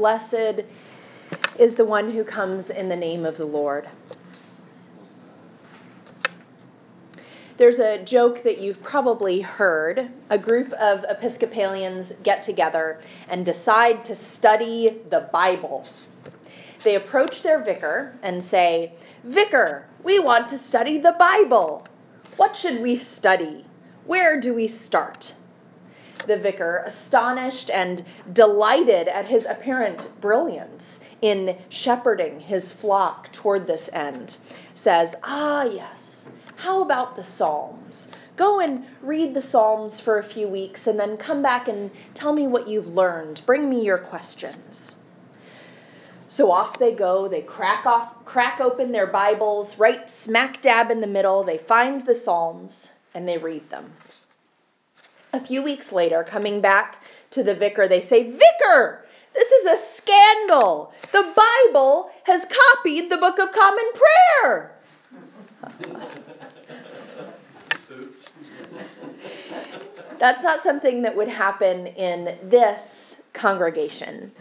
Blessed is the one who comes in the name of the Lord. There's a joke that you've probably heard. A group of Episcopalians get together and decide to study the Bible. They approach their vicar and say, Vicar, we want to study the Bible. What should we study? Where do we start? The vicar, astonished and delighted at his apparent brilliance in shepherding his flock toward this end, says, Ah, yes, how about the Psalms? Go and read the Psalms for a few weeks and then come back and tell me what you've learned. Bring me your questions. So off they go. They crack off, crack open their Bibles, right smack dab in the middle. They find the Psalms and they read them. A few weeks later, coming back to the vicar, they say, Vicar, this is a scandal. The Bible has copied the Book of Common Prayer. That's not something that would happen in this congregation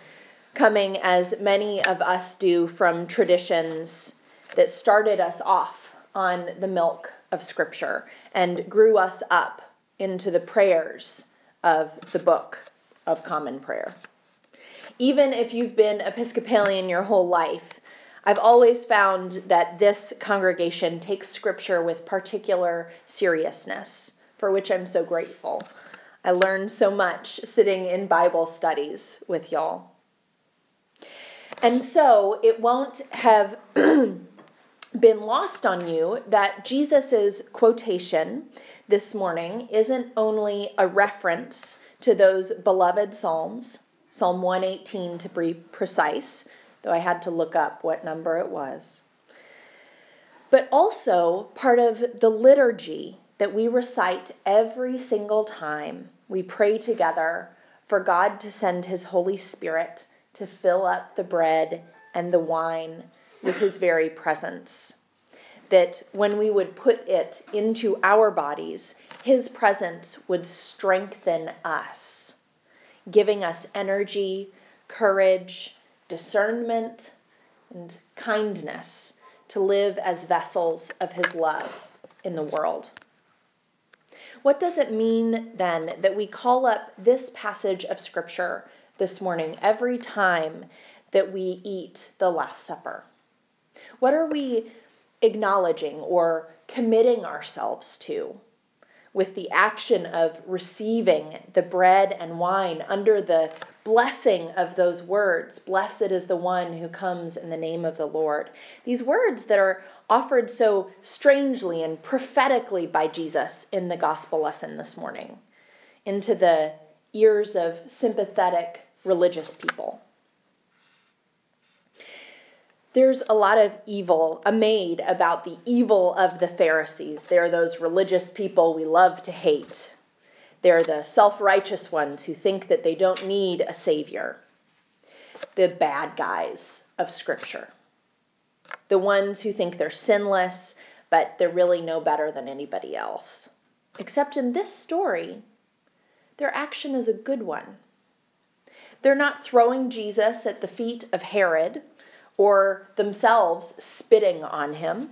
coming as many of us do from traditions that started us off on the milk of Scripture and grew us up into the prayers of the book of common prayer. Even if you've been Episcopalian your whole life, I've always found that this congregation takes Scripture with particular seriousness, for which I'm so grateful. I learned so much sitting in Bible studies with y'all. And so it won't have been lost on you that Jesus's quotation this morning isn't only a reference to those beloved Psalms, Psalm 118 to be precise, though I had to look up what number it was, but also part of the liturgy that we recite every single time we pray together for God to send His Holy Spirit to fill up the bread and the wine with his very presence. That when we would put it into our bodies, his presence would strengthen us, giving us energy, courage, discernment, and kindness to live as vessels of his love in the world. What does it mean then that we call up this passage of Scripture this morning every time that we eat the Last Supper? What are we acknowledging or committing ourselves to with the action of receiving the bread and wine under the blessing of those words? Blessed is the one who comes in the name of the Lord. These words that are offered so strangely and prophetically by Jesus in the gospel lesson this morning into the ears of sympathetic religious people. There's a lot of evil made about the evil of the Pharisees. They're those religious people we love to hate. They're the self righteous ones who think that they don't need a savior. The bad guys of Scripture. The ones who think they're sinless, but they're really no better than anybody else. Except in this story, their action is a good one. They're not throwing Jesus at the feet of Herod or themselves spitting on him.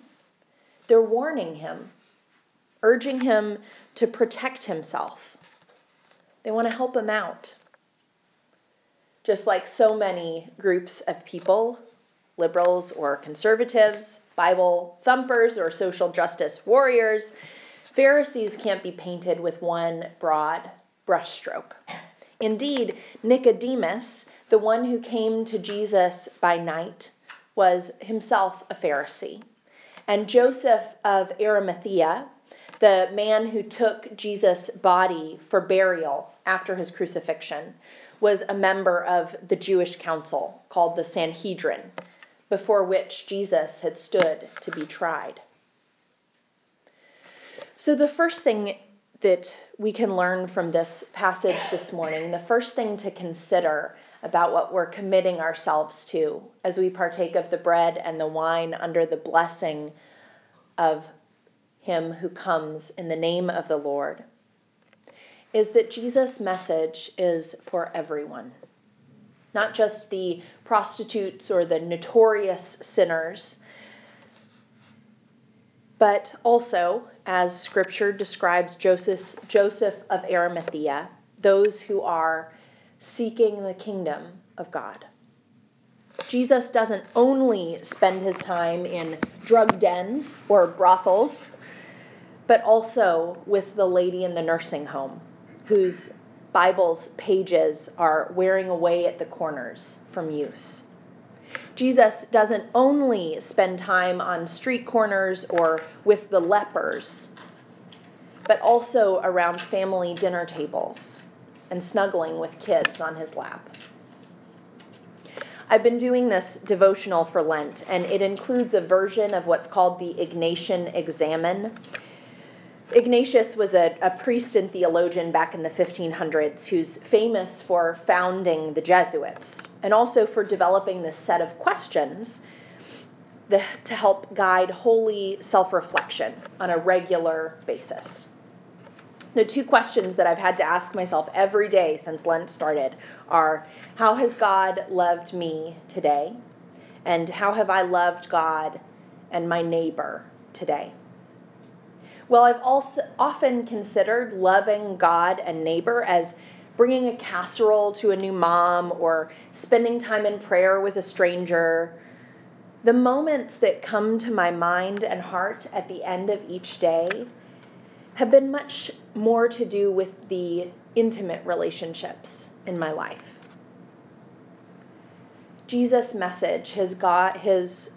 They're warning him, urging him to protect himself. They want to help him out. Just like so many groups of people, liberals or conservatives, Bible thumpers or social justice warriors, Pharisees can't be painted with one broad brushstroke. Indeed, Nicodemus, the one who came to Jesus by night, was himself a Pharisee. And Joseph of Arimathea, the man who took Jesus' body for burial after his crucifixion, was a member of the Jewish council called the Sanhedrin, before which Jesus had stood to be tried. So, the first thing that we can learn from this passage this morning, the first thing to consider about what we're committing ourselves to as we partake of the bread and the wine under the blessing of Him who comes in the name of the Lord is that Jesus' message is for everyone. not just the prostitutes or the notorious sinners, but also, as Scripture describes Joseph, Joseph of Arimathea, those who are seeking the kingdom of God. Jesus doesn't only spend his time in drug dens or brothels, but also with the lady in the nursing home whose Bible's pages are wearing away at the corners from use. Jesus doesn't only spend time on street corners or with the lepers, but also around family dinner tables and snuggling with kids on his lap. I've been doing this devotional for Lent, and it includes a version of what's called the Ignatian Examen. Ignatius was a, a, priest and theologian back in the 1500s who's famous for founding the Jesuits and also for developing this set of questions to help guide holy self reflection on a regular basis. The two questions that I've had to ask myself every day since Lent started are How has God loved me today? And how have I loved God and my neighbor today? Well, I've also often considered loving God and neighbor as bringing a casserole to a new mom or spending time in prayer with a stranger. The moments that come to my mind and heart at the end of each day have been much more to do with the intimate relationships in my life. Jesus' message, his God, his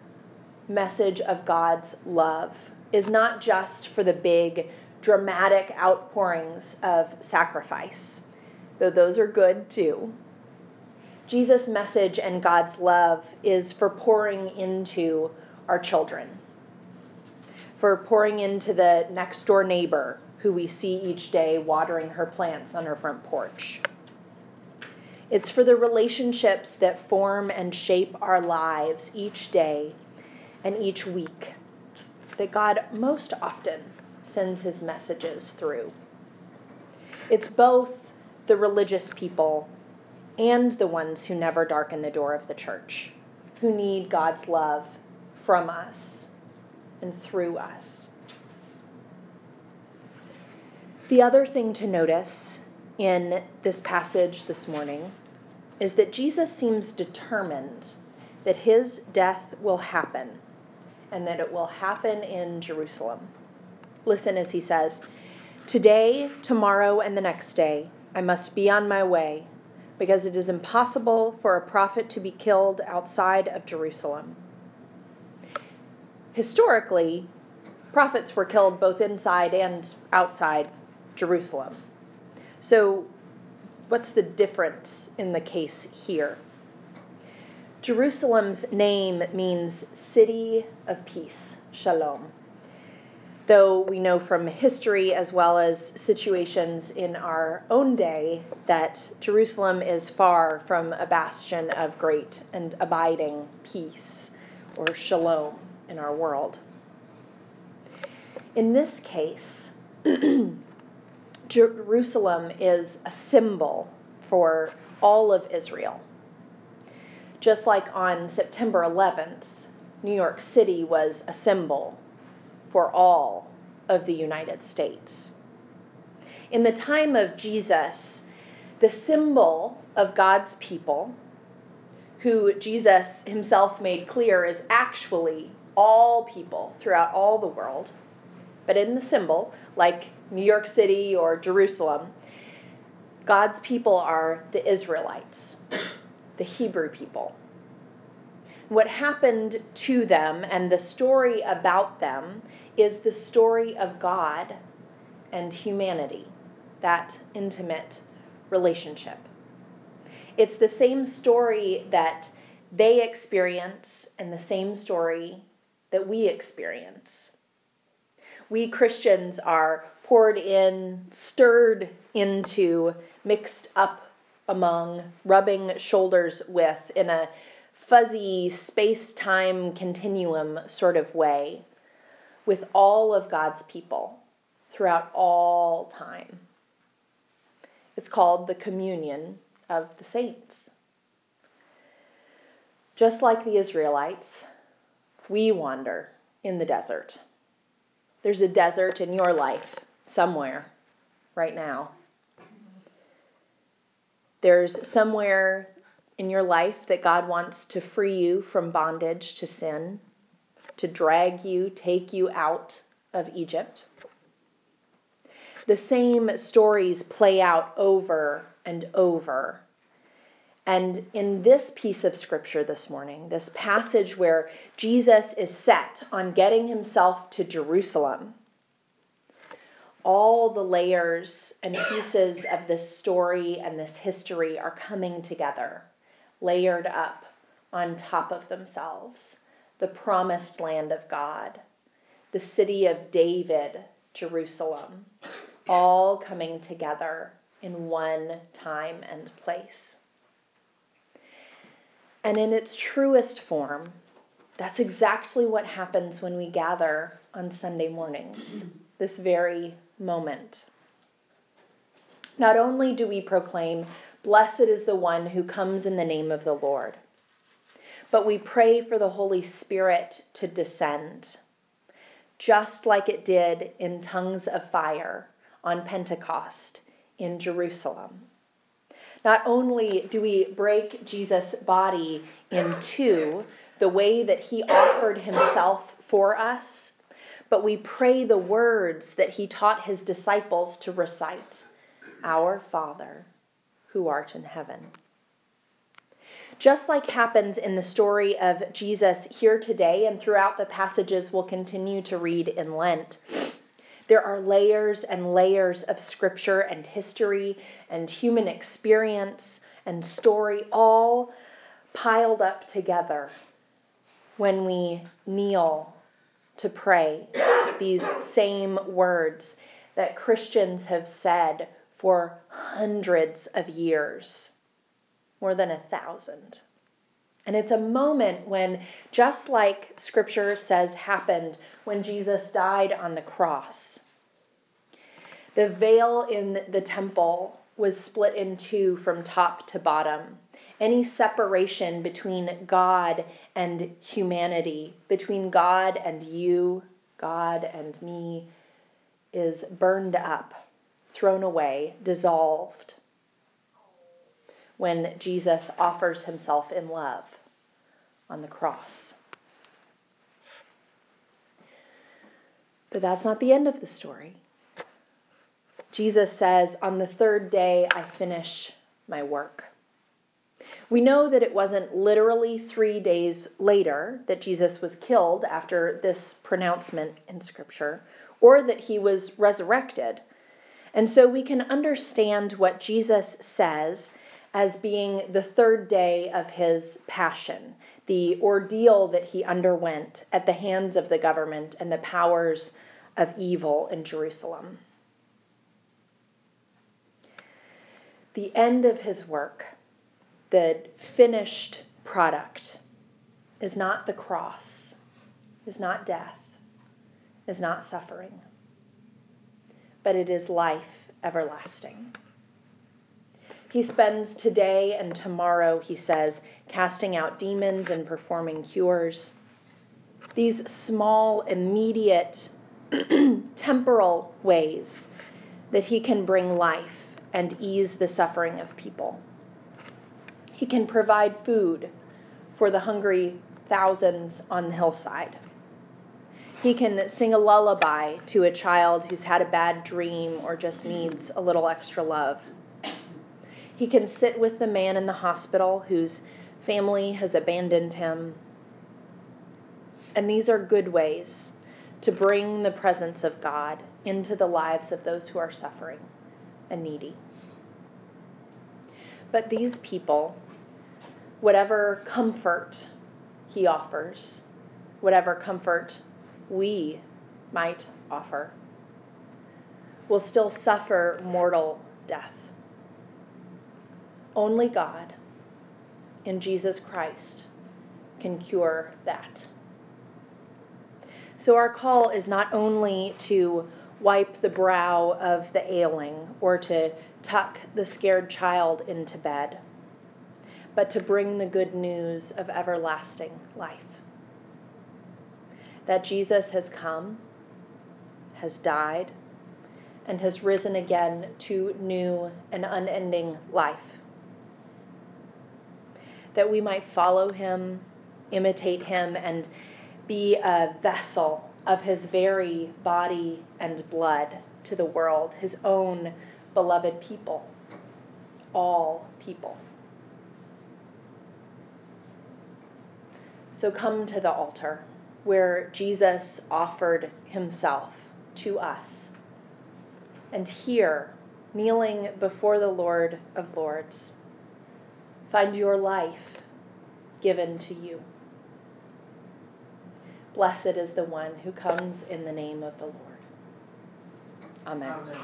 message of God's love is not just for the big dramatic outpourings of sacrifice, though those are good too. Jesus' message and God's love is for pouring into our children, for pouring into the next door neighbor who we see each day watering her plants on her front porch. It's for the relationships that form and shape our lives each day and each week that God most often sends his messages through. It's both the religious people and the ones who never darken the door of the church, who need God's love from us and through us. The other thing to notice in this passage this morning is that Jesus seems determined that his death will happen and that it will happen in Jerusalem. Listen as he says, Today, tomorrow, and the next day, I must be on my way, because it is impossible for a prophet to be killed outside of Jerusalem. Historically, prophets were killed both inside and outside Jerusalem. So, what's the difference in the case here? Jerusalem's name means city of peace, shalom. Though we know from history as well as situations in our own day that Jerusalem is far from a bastion of great and abiding peace or shalom in our world. In this case, Jerusalem is a symbol for all of Israel just like on September 11th, New York City was a symbol for all of the United States. In the time of Jesus, the symbol of God's people, who Jesus himself made clear is actually all people throughout all the world, but in the symbol, like New York City or Jerusalem, God's people are the Israelites the Hebrew people. What happened to them and the story about them is the story of God and humanity, that intimate relationship. It's the same story that they experience and the same story that we experience. We Christians are poured in, stirred into, mixed up among, rubbing shoulders with in a fuzzy space time continuum sort of way with all of God's people throughout all time. It's called the communion of the saints. Just like the Israelites, we wander in the desert. There's a desert in your life somewhere right now. There's somewhere in your life that God wants to free you from bondage to sin, to drag you, take you out of Egypt. The same stories play out over and over. And in this piece of scripture this morning, this passage where Jesus is set on getting himself to Jerusalem, all the layers and pieces of this story and this history are coming together, layered up on top of themselves. The promised land of God, the city of David, Jerusalem, all coming together in one time and place. And in its truest form, that's exactly what happens when we gather on Sunday mornings, this very moment. Not only do we proclaim, Blessed is the one who comes in the name of the Lord, but we pray for the Holy Spirit to descend, just like it did in tongues of fire on Pentecost in Jerusalem. Not only do we break Jesus' body in two, the way that he offered himself for us, but we pray the words that he taught his disciples to recite Our Father, who art in heaven. Just like happens in the story of Jesus here today and throughout the passages we'll continue to read in Lent, there are layers and layers of scripture and history and human experience and story all piled up together when we kneel to pray these same words that Christians have said for hundreds of years, more than a thousand. And it's a moment when, just like scripture says happened when Jesus died on the cross, the veil in the temple was split in two from top to bottom. Any separation between God and humanity, between God and you, God and me, is burned up, thrown away, dissolved when Jesus offers himself in love on the cross. But that's not the end of the story. Jesus says, On the third day I finish my work. We know that it wasn't literally three days later that Jesus was killed after this pronouncement in Scripture, or that he was resurrected. And so we can understand what Jesus says as being the third day of his passion, the ordeal that he underwent at the hands of the government and the powers of evil in Jerusalem. The end of his work, the finished product, is not the cross, is not death, is not suffering, but it is life everlasting. He spends today and tomorrow, he says, casting out demons and performing cures. These small, immediate, temporal ways that he can bring life and ease the suffering of people. He can provide food for the hungry thousands on the hillside. He can sing a lullaby to a child who's had a bad dream or just needs a little extra love. He can sit with the man in the hospital whose family has abandoned him. And these are good ways to bring the presence of God into the lives of those who are suffering and needy. But these people, whatever comfort he offers, whatever comfort we might offer, will still suffer mortal death. Only God in Jesus Christ can cure that. So, our call is not only to wipe the brow of the ailing or to tuck the scared child into bed, but to bring the good news of everlasting life. That Jesus has come, has died, and has risen again to new and unending life. That we might follow him, imitate him, and be a vessel of his very body and blood to the world, his own beloved people, all people. So come to the altar where Jesus offered himself to us. And here, kneeling before the Lord of Lords, find your life given to you. Blessed is the one who comes in the name of the Lord. Amen. Amen.